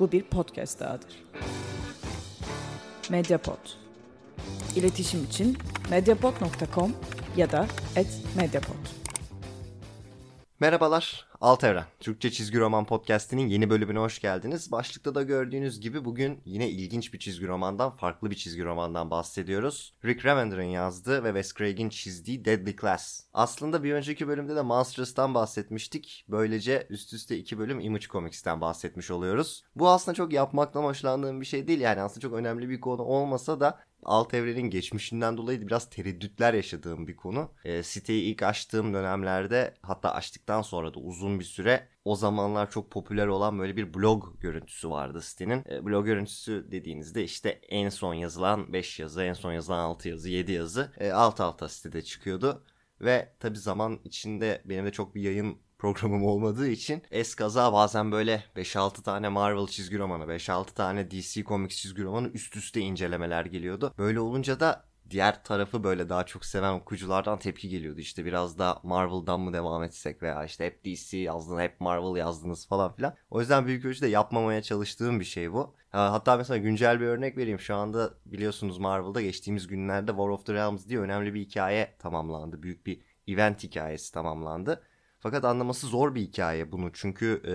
Bu bir podcast dahadır. Mediapod. İletişim için mediapod.com ya da @mediapod. Merhabalar, Alt Evren. Türkçe Çizgi Roman Podcast'inin yeni bölümüne hoş geldiniz. Başlıkta da gördüğünüz gibi bugün yine ilginç bir çizgi romandan, farklı bir çizgi romandan bahsediyoruz. Rick Remender'ın yazdığı ve Wes Craig'in çizdiği Deadly Class. Aslında bir önceki bölümde de Monsters'tan bahsetmiştik. Böylece üst üste iki bölüm Image Comics'ten bahsetmiş oluyoruz. Bu aslında çok yapmaktan hoşlandığım bir şey değil. Yani aslında çok önemli bir konu olmasa da alt evrenin geçmişinden dolayı biraz tereddütler yaşadığım bir konu. E, siteyi ilk açtığım dönemlerde hatta açtıktan sonra da uzun bir süre o zamanlar çok popüler olan böyle bir blog görüntüsü vardı sitenin. E, blog görüntüsü dediğinizde işte en son yazılan 5 yazı, en son yazılan 6 yazı, 7 yazı e, alt alta sitede çıkıyordu. Ve tabi zaman içinde benim de çok bir yayın programım olmadığı için eskaza bazen böyle 5-6 tane Marvel çizgi romanı, 5-6 tane DC Comics çizgi romanı üst üste incelemeler geliyordu. Böyle olunca da diğer tarafı böyle daha çok seven okuyuculardan tepki geliyordu. İşte biraz da Marvel'dan mı devam etsek veya işte hep DC yazdınız, hep Marvel yazdınız falan filan. O yüzden büyük ölçüde yapmamaya çalıştığım bir şey bu. Hatta mesela güncel bir örnek vereyim. Şu anda biliyorsunuz Marvel'da geçtiğimiz günlerde War of the Realms diye önemli bir hikaye tamamlandı. Büyük bir event hikayesi tamamlandı. Fakat anlaması zor bir hikaye bunu. Çünkü e,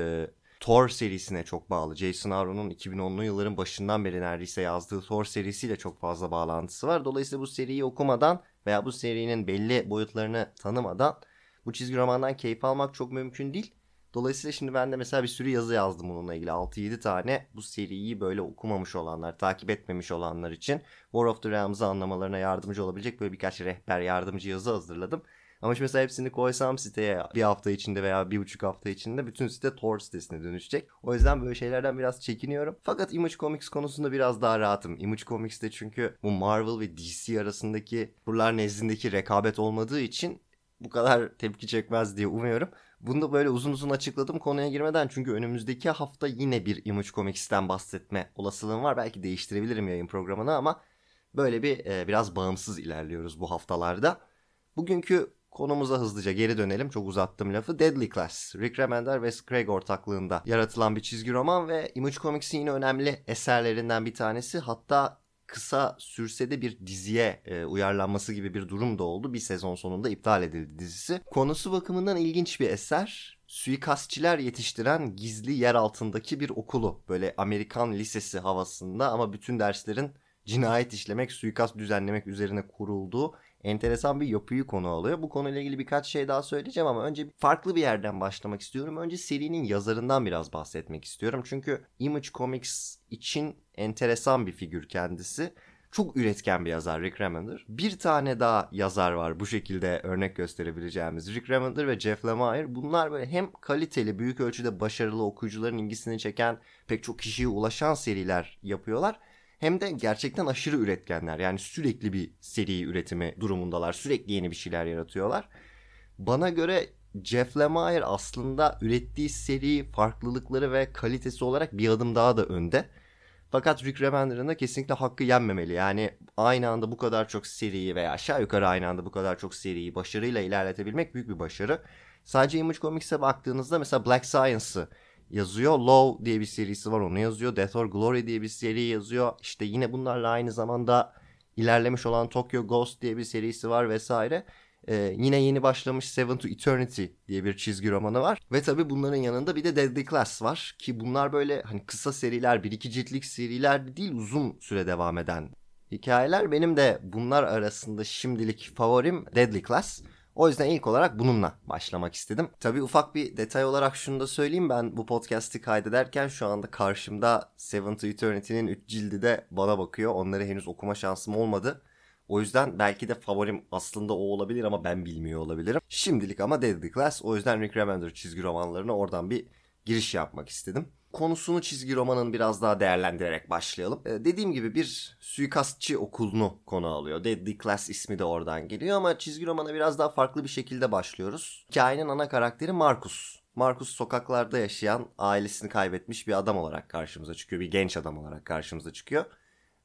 Thor serisine çok bağlı. Jason Aaron'un 2010'lu yılların başından beri neredeyse yazdığı Thor serisiyle çok fazla bağlantısı var. Dolayısıyla bu seriyi okumadan veya bu serinin belli boyutlarını tanımadan bu çizgi romandan keyif almak çok mümkün değil. Dolayısıyla şimdi ben de mesela bir sürü yazı yazdım bununla ilgili. 6-7 tane bu seriyi böyle okumamış olanlar, takip etmemiş olanlar için War of the Realms'ı anlamalarına yardımcı olabilecek böyle birkaç rehber yardımcı yazı hazırladım. Ama şimdi mesela hepsini koysam siteye bir hafta içinde veya bir buçuk hafta içinde bütün site Tor sitesine dönüşecek. O yüzden böyle şeylerden biraz çekiniyorum. Fakat Image Comics konusunda biraz daha rahatım. Image Comics'te çünkü bu Marvel ve DC arasındaki buralar nezdindeki rekabet olmadığı için bu kadar tepki çekmez diye umuyorum. Bunu da böyle uzun uzun açıkladım konuya girmeden çünkü önümüzdeki hafta yine bir Image Comics'ten bahsetme olasılığım var. Belki değiştirebilirim yayın programını ama böyle bir e, biraz bağımsız ilerliyoruz bu haftalarda. Bugünkü Konumuza hızlıca geri dönelim. Çok uzattım lafı. Deadly Class. Rick Remender ve Craig ortaklığında yaratılan bir çizgi roman ve Image Comics'in yine önemli eserlerinden bir tanesi. Hatta kısa sürse de bir diziye e, uyarlanması gibi bir durum da oldu. Bir sezon sonunda iptal edildi dizisi. Konusu bakımından ilginç bir eser. Suikastçiler yetiştiren gizli yer altındaki bir okulu. Böyle Amerikan lisesi havasında ama bütün derslerin cinayet işlemek, suikast düzenlemek üzerine kurulduğu enteresan bir yapıyı konu alıyor. Bu konuyla ilgili birkaç şey daha söyleyeceğim ama önce farklı bir yerden başlamak istiyorum. Önce serinin yazarından biraz bahsetmek istiyorum. Çünkü Image Comics için enteresan bir figür kendisi. Çok üretken bir yazar Rick Remender. Bir tane daha yazar var bu şekilde örnek gösterebileceğimiz. Rick Remender ve Jeff Lemire. Bunlar böyle hem kaliteli, büyük ölçüde başarılı okuyucuların ilgisini çeken, pek çok kişiye ulaşan seriler yapıyorlar hem de gerçekten aşırı üretkenler. Yani sürekli bir seri üretimi durumundalar. Sürekli yeni bir şeyler yaratıyorlar. Bana göre Jeff Lemire aslında ürettiği seri farklılıkları ve kalitesi olarak bir adım daha da önde. Fakat Rick Remender'ın da kesinlikle hakkı yenmemeli. Yani aynı anda bu kadar çok seriyi veya aşağı yukarı aynı anda bu kadar çok seriyi başarıyla ilerletebilmek büyük bir başarı. Sadece Image Comics'e baktığınızda mesela Black Science'ı yazıyor. Low diye bir serisi var onu yazıyor. Death or Glory diye bir seri yazıyor. İşte yine bunlarla aynı zamanda ilerlemiş olan Tokyo Ghost diye bir serisi var vesaire. Ee, yine yeni başlamış Seven to Eternity diye bir çizgi romanı var. Ve tabi bunların yanında bir de Deadly Class var. Ki bunlar böyle hani kısa seriler, bir iki ciltlik seriler değil uzun süre devam eden hikayeler. Benim de bunlar arasında şimdilik favorim Deadly Class. O yüzden ilk olarak bununla başlamak istedim. Tabii ufak bir detay olarak şunu da söyleyeyim. Ben bu podcast'i kaydederken şu anda karşımda Seven to Eternity'nin 3 cildi de bana bakıyor. Onları henüz okuma şansım olmadı. O yüzden belki de favorim aslında o olabilir ama ben bilmiyor olabilirim. Şimdilik ama Deadly Class. O yüzden Rick Remender çizgi romanlarına oradan bir giriş yapmak istedim konusunu çizgi romanın biraz daha değerlendirerek başlayalım. Ee, dediğim gibi bir suikastçı okulunu konu alıyor. Deadly Class ismi de oradan geliyor ama çizgi romana biraz daha farklı bir şekilde başlıyoruz. Hikayenin ana karakteri Marcus. Marcus sokaklarda yaşayan, ailesini kaybetmiş bir adam olarak karşımıza çıkıyor. Bir genç adam olarak karşımıza çıkıyor.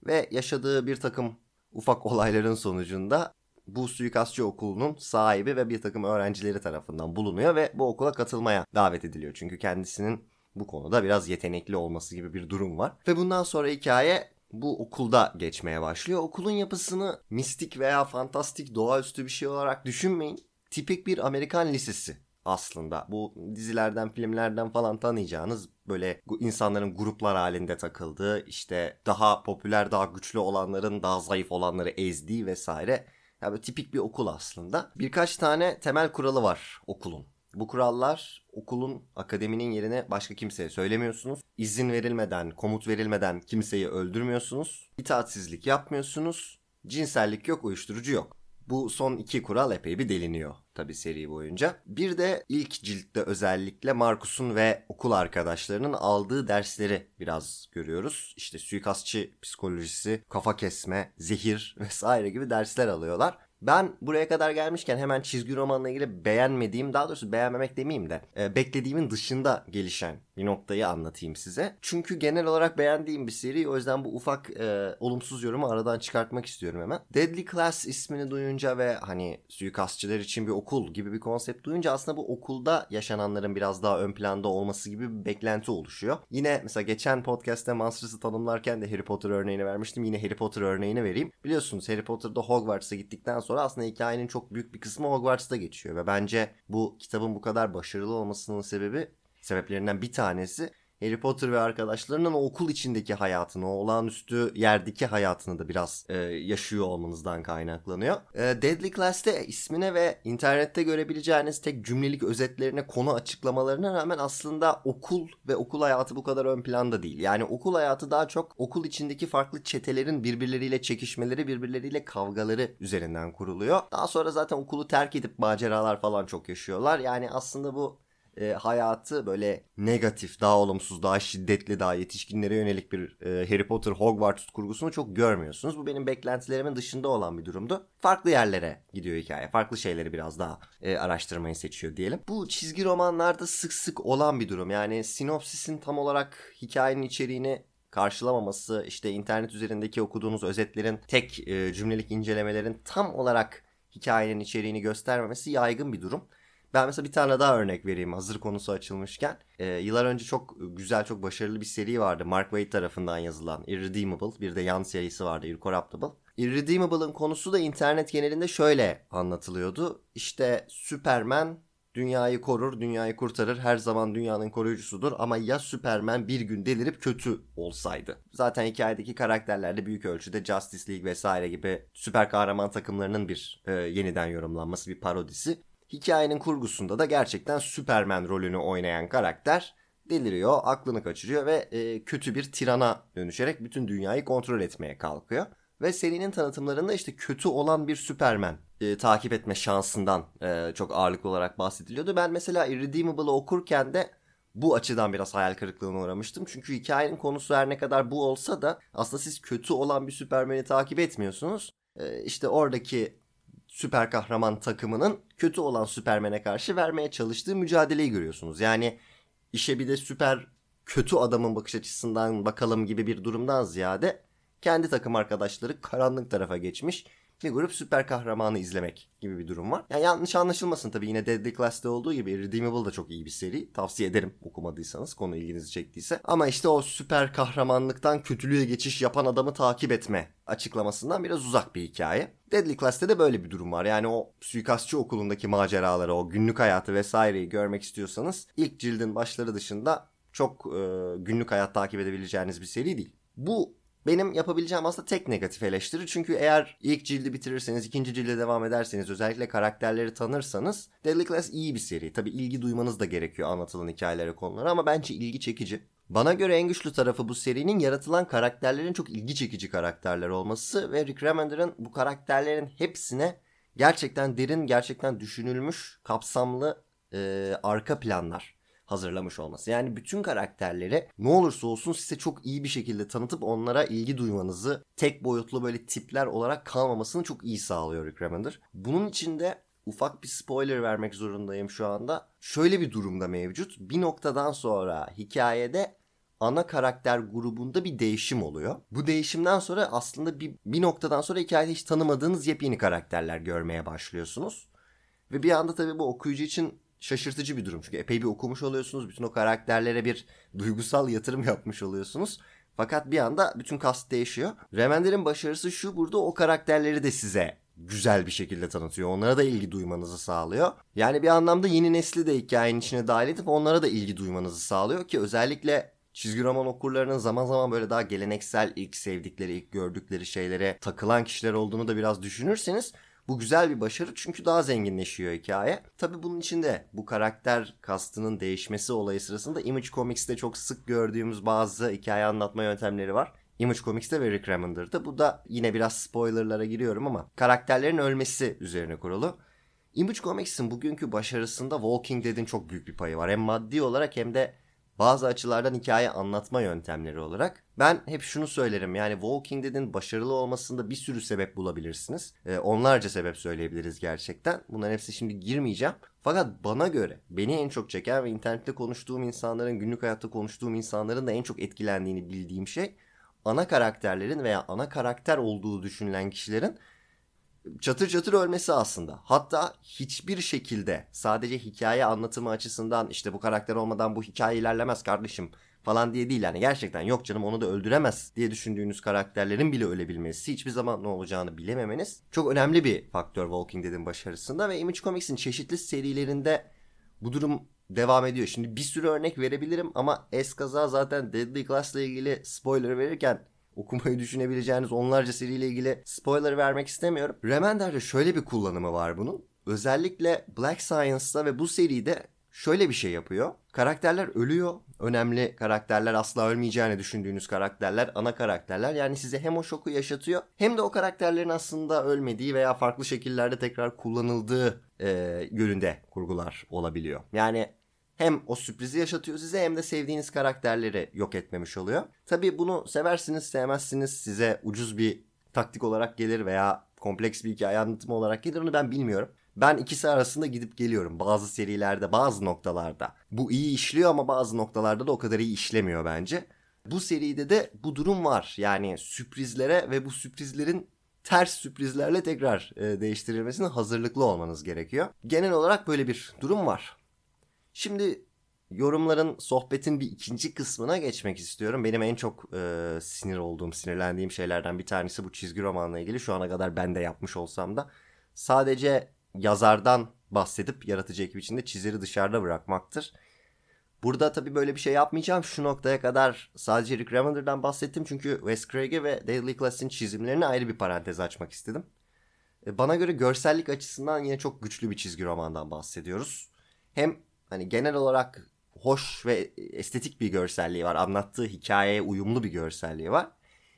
Ve yaşadığı bir takım ufak olayların sonucunda bu suikastçı okulunun sahibi ve bir takım öğrencileri tarafından bulunuyor ve bu okula katılmaya davet ediliyor. Çünkü kendisinin bu konuda biraz yetenekli olması gibi bir durum var. Ve bundan sonra hikaye bu okulda geçmeye başlıyor. Okulun yapısını mistik veya fantastik doğaüstü bir şey olarak düşünmeyin. Tipik bir Amerikan lisesi aslında. Bu dizilerden, filmlerden falan tanıyacağınız böyle insanların gruplar halinde takıldığı, işte daha popüler, daha güçlü olanların daha zayıf olanları ezdiği vesaire. Yani tipik bir okul aslında. Birkaç tane temel kuralı var okulun. Bu kurallar okulun, akademinin yerine başka kimseye söylemiyorsunuz. İzin verilmeden, komut verilmeden kimseyi öldürmüyorsunuz. İtaatsizlik yapmıyorsunuz. Cinsellik yok, uyuşturucu yok. Bu son iki kural epey bir deliniyor tabi seri boyunca. Bir de ilk ciltte özellikle Markus'un ve okul arkadaşlarının aldığı dersleri biraz görüyoruz. İşte suikastçı psikolojisi, kafa kesme, zehir vesaire gibi dersler alıyorlar. Ben buraya kadar gelmişken hemen çizgi romanla ilgili beğenmediğim, daha doğrusu beğenmemek demeyeyim de e, beklediğimin dışında gelişen bir noktayı anlatayım size. Çünkü genel olarak beğendiğim bir seri o yüzden bu ufak e, olumsuz yorumu aradan çıkartmak istiyorum hemen. Deadly Class ismini duyunca ve hani suikastçılar için bir okul gibi bir konsept duyunca aslında bu okulda yaşananların biraz daha ön planda olması gibi bir beklenti oluşuyor. Yine mesela geçen podcast'te Monsters'ı tanımlarken de Harry Potter örneğini vermiştim. Yine Harry Potter örneğini vereyim. Biliyorsunuz Harry Potter'da Hogwarts'a gittikten sonra aslında hikayenin çok büyük bir kısmı Hogwarts'ta geçiyor ve bence bu kitabın bu kadar başarılı olmasının sebebi sebeplerinden bir tanesi Harry Potter ve arkadaşlarının okul içindeki hayatını, o olağanüstü yerdeki hayatını da biraz e, yaşıyor olmanızdan kaynaklanıyor. E, Deadly Class'te ismine ve internette görebileceğiniz tek cümlelik özetlerine, konu açıklamalarına rağmen aslında okul ve okul hayatı bu kadar ön planda değil. Yani okul hayatı daha çok okul içindeki farklı çetelerin birbirleriyle çekişmeleri, birbirleriyle kavgaları üzerinden kuruluyor. Daha sonra zaten okulu terk edip maceralar falan çok yaşıyorlar. Yani aslında bu e, hayatı böyle negatif, daha olumsuz, daha şiddetli, daha yetişkinlere yönelik bir e, Harry Potter Hogwarts kurgusunu çok görmüyorsunuz. Bu benim beklentilerimin dışında olan bir durumdu. Farklı yerlere gidiyor hikaye. Farklı şeyleri biraz daha e, araştırmayı seçiyor diyelim. Bu çizgi romanlarda sık sık olan bir durum. Yani sinopsisin tam olarak hikayenin içeriğini karşılamaması, işte internet üzerindeki okuduğunuz özetlerin tek e, cümlelik incelemelerin tam olarak hikayenin içeriğini göstermemesi yaygın bir durum. Ben mesela bir tane daha örnek vereyim hazır konusu açılmışken. Ee, yıllar önce çok güzel, çok başarılı bir seri vardı. Mark Waid tarafından yazılan Irredeemable. Bir de yan serisi vardı Incorruptible. Irredeemable'ın konusu da internet genelinde şöyle anlatılıyordu. İşte Superman dünyayı korur, dünyayı kurtarır, her zaman dünyanın koruyucusudur ama ya Superman bir gün delirip kötü olsaydı? Zaten hikayedeki karakterler de büyük ölçüde Justice League vesaire gibi süper kahraman takımlarının bir e, yeniden yorumlanması, bir parodisi. Hikayenin kurgusunda da gerçekten Superman rolünü oynayan karakter deliriyor, aklını kaçırıyor ve e, kötü bir tirana dönüşerek bütün dünyayı kontrol etmeye kalkıyor. Ve serinin tanıtımlarında işte kötü olan bir Superman e, takip etme şansından e, çok ağırlıklı olarak bahsediliyordu. Ben mesela Irredeemable'ı okurken de bu açıdan biraz hayal kırıklığına uğramıştım. Çünkü hikayenin konusu her ne kadar bu olsa da aslında siz kötü olan bir Superman'i takip etmiyorsunuz. E, işte oradaki süper kahraman takımının kötü olan Süpermen'e karşı vermeye çalıştığı mücadeleyi görüyorsunuz. Yani işe bir de süper kötü adamın bakış açısından bakalım gibi bir durumdan ziyade kendi takım arkadaşları karanlık tarafa geçmiş bir grup süper kahramanı izlemek gibi bir durum var. Yani yanlış anlaşılmasın tabii yine Deadly Class'te olduğu gibi Redeemable da çok iyi bir seri. Tavsiye ederim okumadıysanız konu ilginizi çektiyse. Ama işte o süper kahramanlıktan kötülüğe geçiş yapan adamı takip etme açıklamasından biraz uzak bir hikaye. Deadly Class'te de böyle bir durum var. Yani o suikastçı okulundaki maceraları, o günlük hayatı vesaireyi görmek istiyorsanız ilk cildin başları dışında çok e, günlük hayat takip edebileceğiniz bir seri değil. Bu benim yapabileceğim aslında tek negatif eleştiri. Çünkü eğer ilk cildi bitirirseniz, ikinci cilde devam ederseniz, özellikle karakterleri tanırsanız Deadly Class iyi bir seri. Tabi ilgi duymanız da gerekiyor anlatılan hikayelere, konulara ama bence ilgi çekici. Bana göre en güçlü tarafı bu serinin yaratılan karakterlerin çok ilgi çekici karakterler olması ve Rick Remender'ın bu karakterlerin hepsine gerçekten derin, gerçekten düşünülmüş, kapsamlı e, arka planlar hazırlamış olması. Yani bütün karakterleri ne olursa olsun size çok iyi bir şekilde tanıtıp onlara ilgi duymanızı tek boyutlu böyle tipler olarak kalmamasını çok iyi sağlıyor Rick Remender. Bunun içinde ufak bir spoiler vermek zorundayım şu anda. Şöyle bir durumda mevcut. Bir noktadan sonra hikayede ana karakter grubunda bir değişim oluyor. Bu değişimden sonra aslında bir, bir noktadan sonra hikayede hiç tanımadığınız yepyeni karakterler görmeye başlıyorsunuz. Ve bir anda tabii bu okuyucu için şaşırtıcı bir durum. Çünkü epey bir okumuş oluyorsunuz. Bütün o karakterlere bir duygusal yatırım yapmış oluyorsunuz. Fakat bir anda bütün kast değişiyor. Remender'in başarısı şu burada o karakterleri de size güzel bir şekilde tanıtıyor. Onlara da ilgi duymanızı sağlıyor. Yani bir anlamda yeni nesli de hikayenin içine dahil edip onlara da ilgi duymanızı sağlıyor ki özellikle çizgi roman okurlarının zaman zaman böyle daha geleneksel ilk sevdikleri, ilk gördükleri şeylere takılan kişiler olduğunu da biraz düşünürseniz bu güzel bir başarı çünkü daha zenginleşiyor hikaye. Tabi bunun içinde bu karakter kastının değişmesi olayı sırasında Image Comics'te çok sık gördüğümüz bazı hikaye anlatma yöntemleri var. Image Comics'te ve Rick Remender'da. Bu da yine biraz spoilerlara giriyorum ama karakterlerin ölmesi üzerine kurulu. Image Comics'in bugünkü başarısında Walking Dead'in çok büyük bir payı var. Hem maddi olarak hem de bazı açılardan hikaye anlatma yöntemleri olarak. Ben hep şunu söylerim yani Walking Dead'in başarılı olmasında bir sürü sebep bulabilirsiniz. Ee, onlarca sebep söyleyebiliriz gerçekten. Bunların hepsi şimdi girmeyeceğim. Fakat bana göre beni en çok çeken ve internette konuştuğum insanların, günlük hayatta konuştuğum insanların da en çok etkilendiğini bildiğim şey ana karakterlerin veya ana karakter olduğu düşünülen kişilerin çatır çatır ölmesi aslında. Hatta hiçbir şekilde sadece hikaye anlatımı açısından işte bu karakter olmadan bu hikaye ilerlemez kardeşim falan diye değil yani gerçekten yok canım onu da öldüremez diye düşündüğünüz karakterlerin bile ölebilmesi hiçbir zaman ne olacağını bilememeniz çok önemli bir faktör Walking Dead'in başarısında ve Image Comics'in çeşitli serilerinde bu durum devam ediyor. Şimdi bir sürü örnek verebilirim ama eskaza zaten Deadly Class ile ilgili spoiler verirken okumayı düşünebileceğiniz onlarca seriyle ilgili spoiler vermek istemiyorum. Remender'de şöyle bir kullanımı var bunun. Özellikle Black Science'da ve bu seride şöyle bir şey yapıyor. Karakterler ölüyor. Önemli karakterler asla ölmeyeceğini düşündüğünüz karakterler, ana karakterler. Yani size hem o şoku yaşatıyor hem de o karakterlerin aslında ölmediği veya farklı şekillerde tekrar kullanıldığı e, yönünde kurgular olabiliyor. Yani hem o sürprizi yaşatıyor size hem de sevdiğiniz karakterleri yok etmemiş oluyor. Tabi bunu seversiniz sevmezsiniz size ucuz bir taktik olarak gelir veya kompleks bir hikaye anlatımı olarak gelir onu ben bilmiyorum. Ben ikisi arasında gidip geliyorum bazı serilerde bazı noktalarda. Bu iyi işliyor ama bazı noktalarda da o kadar iyi işlemiyor bence. Bu seride de bu durum var. Yani sürprizlere ve bu sürprizlerin ters sürprizlerle tekrar e, değiştirilmesine hazırlıklı olmanız gerekiyor. Genel olarak böyle bir durum var. Şimdi yorumların, sohbetin bir ikinci kısmına geçmek istiyorum. Benim en çok e, sinir olduğum, sinirlendiğim şeylerden bir tanesi bu çizgi romanla ilgili. Şu ana kadar ben de yapmış olsam da sadece yazardan bahsedip yaratıcı ekip içinde çizeri dışarıda bırakmaktır. Burada tabii böyle bir şey yapmayacağım. Şu noktaya kadar sadece Rick Remender'dan bahsettim. Çünkü Wes Craig'e ve Daily Class'in çizimlerini ayrı bir parantez açmak istedim. E, bana göre görsellik açısından yine çok güçlü bir çizgi romandan bahsediyoruz. Hem hani genel olarak hoş ve estetik bir görselliği var. Anlattığı hikayeye uyumlu bir görselliği var.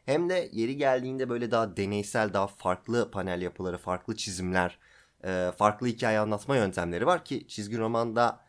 Hem de yeri geldiğinde böyle daha deneysel, daha farklı panel yapıları, farklı çizimler, e, farklı hikaye anlatma yöntemleri var ki çizgi romanda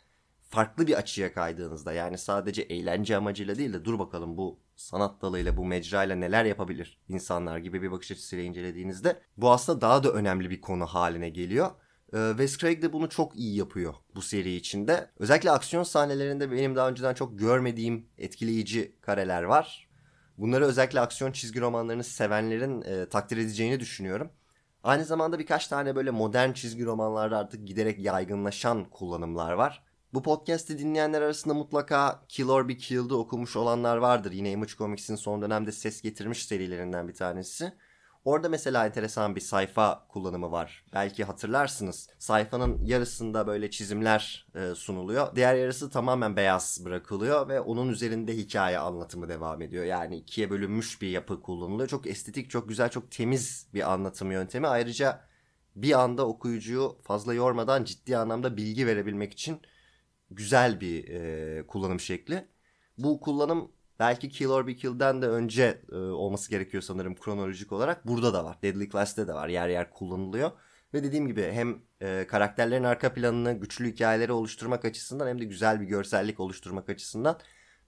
farklı bir açıya kaydığınızda yani sadece eğlence amacıyla değil de dur bakalım bu sanat dalıyla bu mecrayla neler yapabilir insanlar gibi bir bakış açısıyla incelediğinizde bu aslında daha da önemli bir konu haline geliyor. Ee, Wes Craig de bunu çok iyi yapıyor bu seri içinde. Özellikle aksiyon sahnelerinde benim daha önceden çok görmediğim etkileyici kareler var. Bunları özellikle aksiyon çizgi romanlarını sevenlerin e, takdir edeceğini düşünüyorum. Aynı zamanda birkaç tane böyle modern çizgi romanlarda artık giderek yaygınlaşan kullanımlar var. Bu podcast'i dinleyenler arasında mutlaka Kill or Be Killed'ı okumuş olanlar vardır. Yine Image Comics'in son dönemde ses getirmiş serilerinden bir tanesi. Orada mesela enteresan bir sayfa kullanımı var. Belki hatırlarsınız. Sayfanın yarısında böyle çizimler e, sunuluyor. Diğer yarısı tamamen beyaz bırakılıyor ve onun üzerinde hikaye anlatımı devam ediyor. Yani ikiye bölünmüş bir yapı kullanılıyor. Çok estetik, çok güzel, çok temiz bir anlatım yöntemi. Ayrıca bir anda okuyucuyu fazla yormadan ciddi anlamda bilgi verebilmek için güzel bir e, kullanım şekli. Bu kullanım belki Kill or Be Killed'den de önce e, olması gerekiyor sanırım kronolojik olarak. Burada da var. Deadly Class'te de var. Yer yer kullanılıyor. Ve dediğim gibi hem e, karakterlerin arka planını güçlü hikayeleri oluşturmak açısından hem de güzel bir görsellik oluşturmak açısından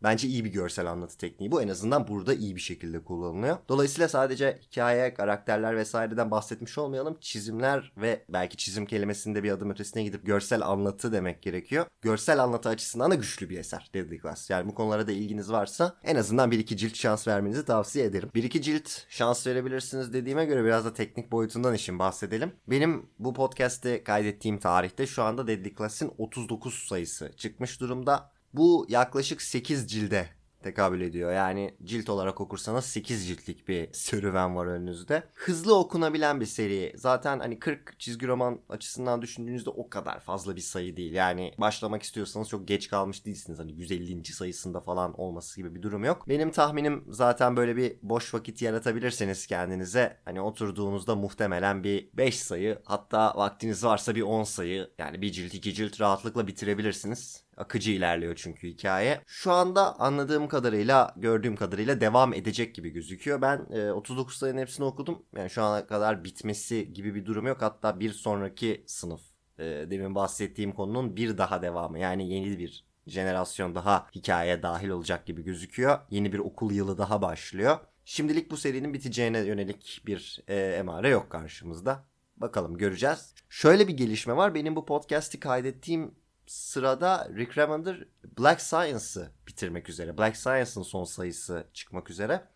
Bence iyi bir görsel anlatı tekniği bu. En azından burada iyi bir şekilde kullanılıyor. Dolayısıyla sadece hikaye, karakterler vesaireden bahsetmiş olmayalım. Çizimler ve belki çizim kelimesinde bir adım ötesine gidip görsel anlatı demek gerekiyor. Görsel anlatı açısından da güçlü bir eser Deadly Class. Yani bu konulara da ilginiz varsa en azından bir iki cilt şans vermenizi tavsiye ederim. Bir iki cilt şans verebilirsiniz dediğime göre biraz da teknik boyutundan işin bahsedelim. Benim bu podcast'te kaydettiğim tarihte şu anda Deadly Class'in 39 sayısı çıkmış durumda. Bu yaklaşık 8 cilde tekabül ediyor. Yani cilt olarak okursanız 8 ciltlik bir serüven var önünüzde. Hızlı okunabilen bir seri. Zaten hani 40 çizgi roman açısından düşündüğünüzde o kadar fazla bir sayı değil. Yani başlamak istiyorsanız çok geç kalmış değilsiniz. Hani 150. sayısında falan olması gibi bir durum yok. Benim tahminim zaten böyle bir boş vakit yaratabilirseniz kendinize hani oturduğunuzda muhtemelen bir 5 sayı hatta vaktiniz varsa bir 10 sayı yani bir cilt iki cilt rahatlıkla bitirebilirsiniz. Akıcı ilerliyor çünkü hikaye. Şu anda anladığım kadarıyla, gördüğüm kadarıyla devam edecek gibi gözüküyor. Ben e, 39 sayının hepsini okudum. Yani şu ana kadar bitmesi gibi bir durum yok. Hatta bir sonraki sınıf e, demin bahsettiğim konunun bir daha devamı. Yani yeni bir jenerasyon daha hikayeye dahil olacak gibi gözüküyor. Yeni bir okul yılı daha başlıyor. Şimdilik bu serinin biteceğine yönelik bir e, emare yok karşımızda. Bakalım göreceğiz. Şöyle bir gelişme var. Benim bu podcast'i kaydettiğim sırada Rick Remender Black Science'ı bitirmek üzere. Black Science'ın son sayısı çıkmak üzere.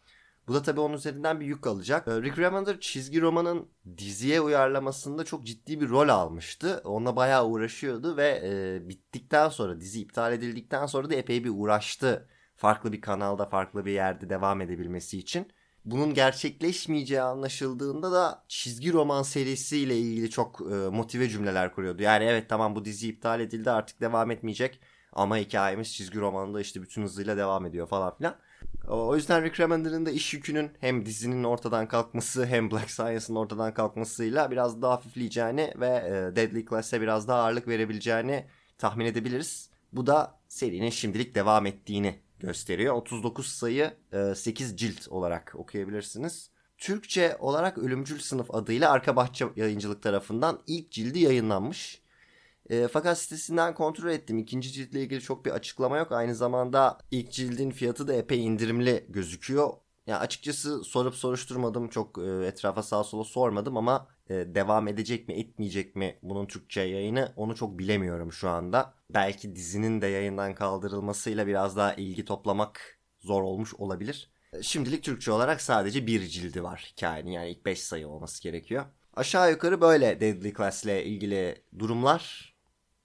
Bu da tabii onun üzerinden bir yük alacak. Ee, Rick Remender çizgi romanın diziye uyarlamasında çok ciddi bir rol almıştı. Onunla bayağı uğraşıyordu ve e, bittikten sonra dizi iptal edildikten sonra da epey bir uğraştı. Farklı bir kanalda farklı bir yerde devam edebilmesi için bunun gerçekleşmeyeceği anlaşıldığında da çizgi roman serisiyle ilgili çok e, motive cümleler kuruyordu. Yani evet tamam bu dizi iptal edildi artık devam etmeyecek ama hikayemiz çizgi romanında işte bütün hızıyla devam ediyor falan filan. O yüzden Rick Remender'ın da iş yükünün hem dizinin ortadan kalkması hem Black Science'ın ortadan kalkmasıyla biraz daha hafifleyeceğini ve e, Deadly Class'e biraz daha ağırlık verebileceğini tahmin edebiliriz. Bu da serinin şimdilik devam ettiğini gösteriyor. 39 sayı 8 e, cilt olarak okuyabilirsiniz. Türkçe olarak Ölümcül Sınıf adıyla Arka Bahçe Yayıncılık tarafından ilk cildi yayınlanmış. E, fakat sitesinden kontrol ettim. İkinci ciltle ilgili çok bir açıklama yok. Aynı zamanda ilk cildin fiyatı da epey indirimli gözüküyor. Ya açıkçası sorup soruşturmadım. Çok e, etrafa sağa sola sormadım ama devam edecek mi etmeyecek mi bunun Türkçe yayını onu çok bilemiyorum şu anda. Belki dizinin de yayından kaldırılmasıyla biraz daha ilgi toplamak zor olmuş olabilir. E, şimdilik Türkçe olarak sadece bir cildi var hikayenin yani ilk 5 sayı olması gerekiyor. Aşağı yukarı böyle Deadly Class ile ilgili durumlar.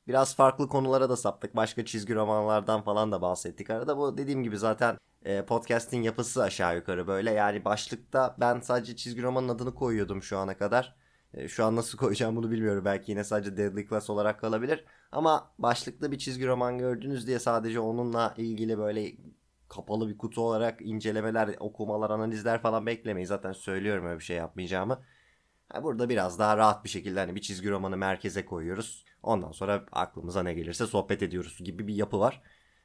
Biraz farklı konulara da saptık. Başka çizgi romanlardan falan da bahsettik arada. Bu dediğim gibi zaten e, podcast'in yapısı aşağı yukarı böyle. Yani başlıkta ben sadece çizgi romanın adını koyuyordum şu ana kadar. E, şu an nasıl koyacağım bunu bilmiyorum. Belki yine sadece Deadly Class olarak kalabilir. Ama başlıkta bir çizgi roman gördünüz diye sadece onunla ilgili böyle kapalı bir kutu olarak incelemeler, okumalar, analizler falan beklemeyin. Zaten söylüyorum öyle bir şey yapmayacağımı. burada biraz daha rahat bir şekilde hani bir çizgi romanı merkeze koyuyoruz. Ondan sonra aklımıza ne gelirse sohbet ediyoruz gibi bir yapı var.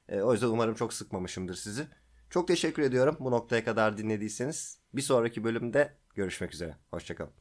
E, o yüzden umarım çok sıkmamışımdır sizi. Çok teşekkür ediyorum bu noktaya kadar dinlediyseniz. Bir sonraki bölümde görüşmek üzere. Hoşçakalın.